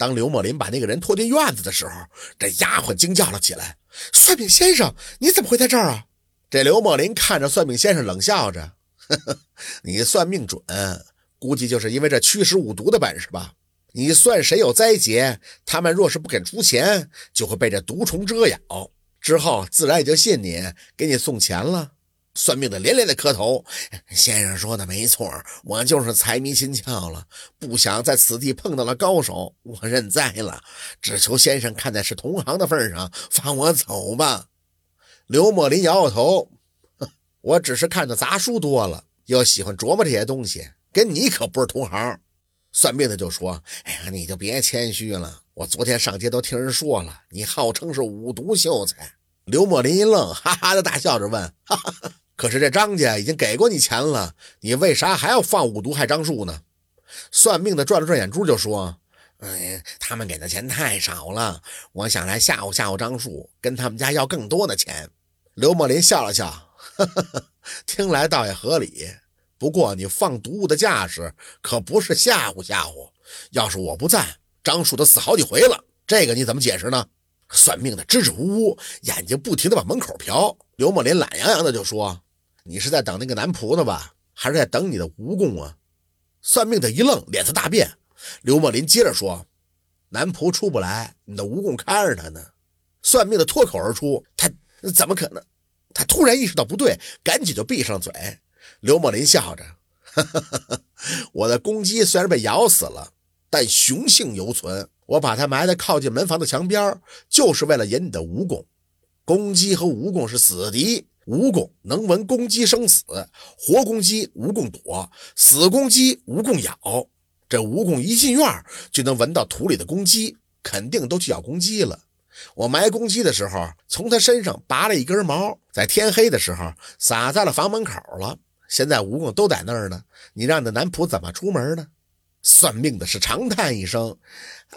当刘墨林把那个人拖进院子的时候，这丫鬟惊叫了起来：“算命先生，你怎么会在这儿啊？”这刘墨林看着算命先生，冷笑着：“呵呵，你算命准，估计就是因为这驱使五毒的本事吧？你算谁有灾劫，他们若是不肯出钱，就会被这毒虫蛰咬，之后自然也就信你，给你送钱了。”算命的连连的磕头，先生说的没错，我就是财迷心窍了，不想在此地碰到了高手，我认栽了，只求先生看在是同行的份上，放我走吧。刘墨林摇摇头，我只是看的杂书多了，又喜欢琢磨这些东西，跟你可不是同行。算命的就说：“哎呀，你就别谦虚了，我昨天上街都听人说了，你号称是五毒秀才。”刘墨林一愣，哈哈的大笑着问：“哈哈。”可是这张家已经给过你钱了，你为啥还要放五毒害张树呢？算命的转了转眼珠就说：“哎，他们给的钱太少了，我想来吓唬吓唬张树，跟他们家要更多的钱。”刘墨林笑了笑，呵呵呵，听来倒也合理。不过你放毒物的架势可不是吓唬吓唬，要是我不在，张树都死好几回了，这个你怎么解释呢？算命的支支吾吾，眼睛不停地往门口瞟。刘墨林懒洋洋的就说。你是在等那个男仆呢吧，还是在等你的蜈蚣啊？算命的一愣，脸色大变。刘墨林接着说：“男仆出不来，你的蜈蚣看着他呢。”算命的脱口而出：“他怎么可能？”他突然意识到不对，赶紧就闭上嘴。刘墨林笑着：“ 我的公鸡虽然被咬死了，但雄性犹存。我把它埋在靠近门房的墙边，就是为了引你的蜈蚣。公鸡和蜈蚣是死敌。”蜈蚣能闻公鸡生死，活公鸡蜈蚣躲，死公鸡蜈蚣咬。这蜈蚣一进院就能闻到土里的公鸡，肯定都去咬公鸡了。我埋公鸡的时候，从它身上拔了一根毛，在天黑的时候撒在了房门口了。现在蜈蚣都在那儿呢，你让那男仆怎么出门呢？算命的是长叹一声：“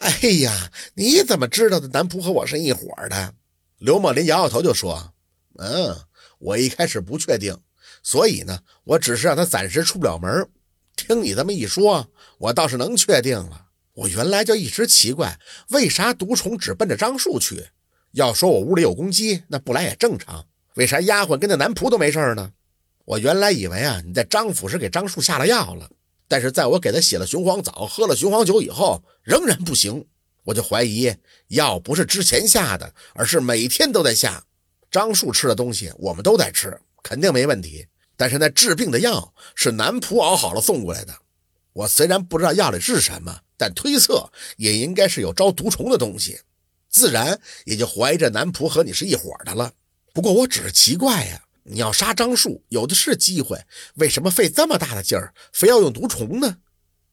哎呀，你怎么知道的？男仆和我是一伙的？”刘墨林摇摇头就说：“嗯。”我一开始不确定，所以呢，我只是让他暂时出不了门。听你这么一说，我倒是能确定了。我原来就一直奇怪，为啥毒虫只奔着张树去？要说我屋里有公鸡，那不来也正常。为啥丫鬟跟那男仆都没事呢？我原来以为啊，你在张府是给张树下了药了，但是在我给他洗了雄黄枣、喝了雄黄酒以后，仍然不行。我就怀疑药不是之前下的，而是每天都在下。张树吃的东西，我们都在吃，肯定没问题。但是那治病的药是男仆熬好了送过来的。我虽然不知道药里是什么，但推测也应该是有招毒虫的东西，自然也就怀疑着男仆和你是一伙的了。不过我只是奇怪呀，你要杀张树，有的是机会，为什么费这么大的劲儿，非要用毒虫呢？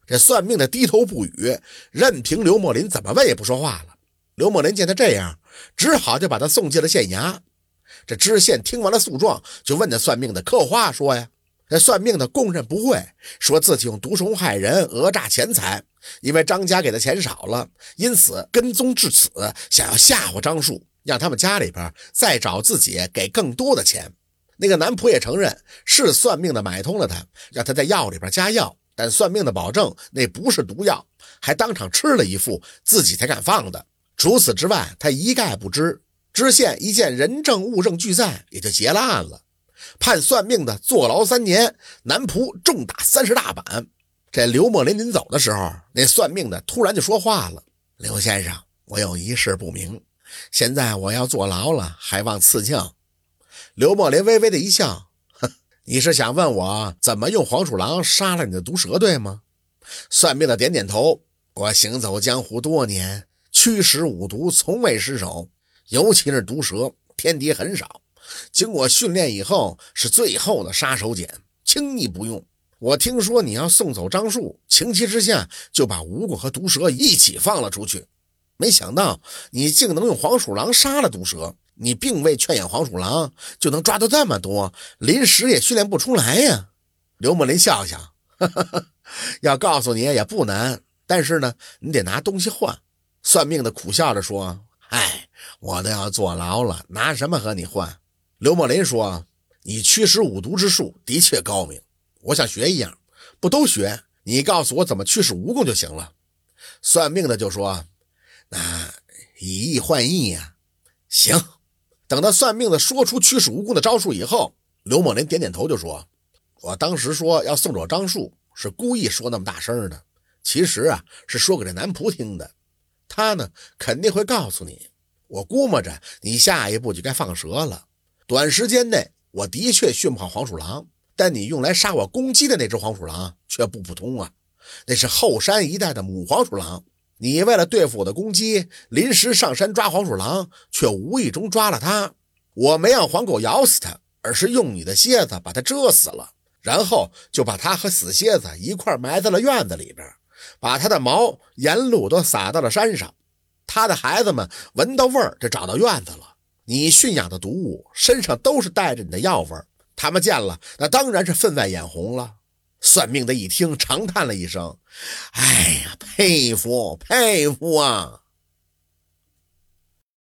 这算命的低头不语，任凭刘墨林怎么问也不说话了。刘墨林见他这样，只好就把他送进了县衙。这知县听完了诉状，就问那算命的：“刻画说呀？”那算命的供认不讳，说自己用毒虫害人，讹诈钱财。因为张家给的钱少了，因此跟踪至此，想要吓唬张树，让他们家里边再找自己给更多的钱。那个男仆也承认是算命的买通了他，让他在药里边加药，但算命的保证那不是毒药，还当场吃了一副，自己才敢放的。除此之外，他一概不知。知县一见人证物证俱在，也就结了案了，判算命的坐牢三年，男仆重打三十大板。这刘墨林临走的时候，那算命的突然就说话了：“刘先生，我有一事不明，现在我要坐牢了，还望赐教。”刘墨林微微的一笑：“哼，你是想问我怎么用黄鼠狼杀了你的毒蛇，对吗？”算命的点点头：“我行走江湖多年，驱使五毒从未失手。”尤其是毒蛇，天敌很少。经过训练以后，是最后的杀手锏，轻易不用。我听说你要送走张树，情急之下就把蜈蚣和毒蛇一起放了出去。没想到你竟能用黄鼠狼杀了毒蛇。你并未劝养黄鼠狼，就能抓到这么多，临时也训练不出来呀。刘墨林笑笑，要告诉你也不难，但是呢，你得拿东西换。算命的苦笑着说。哎，我都要坐牢了，拿什么和你换？刘墨林说：“你驱使五毒之术的确高明，我想学一样，不都学？你告诉我怎么驱使蜈蚣就行了。”算命的就说：“那以意换意呀。行，等到算命的说出驱使蜈蚣的招数以后，刘猛林点点头就说：“我当时说要送走张树，是故意说那么大声的。其实啊，是说给这男仆听的。他呢，肯定会告诉你。我估摸着你下一步就该放蛇了。短时间内，我的确驯跑黄鼠狼。”但你用来杀我公鸡的那只黄鼠狼却不普通啊，那是后山一带的母黄鼠狼。你为了对付我的公鸡，临时上山抓黄鼠狼，却无意中抓了它。我没让黄狗咬死它，而是用你的蝎子把它蛰死了，然后就把它和死蝎子一块埋在了院子里边，把它的毛沿路都撒到了山上。他的孩子们闻到味儿就找到院子了。你驯养的毒物身上都是带着你的药味儿。他们见了，那当然是分外眼红了。算命的一听，长叹了一声：“哎呀，佩服佩服啊！”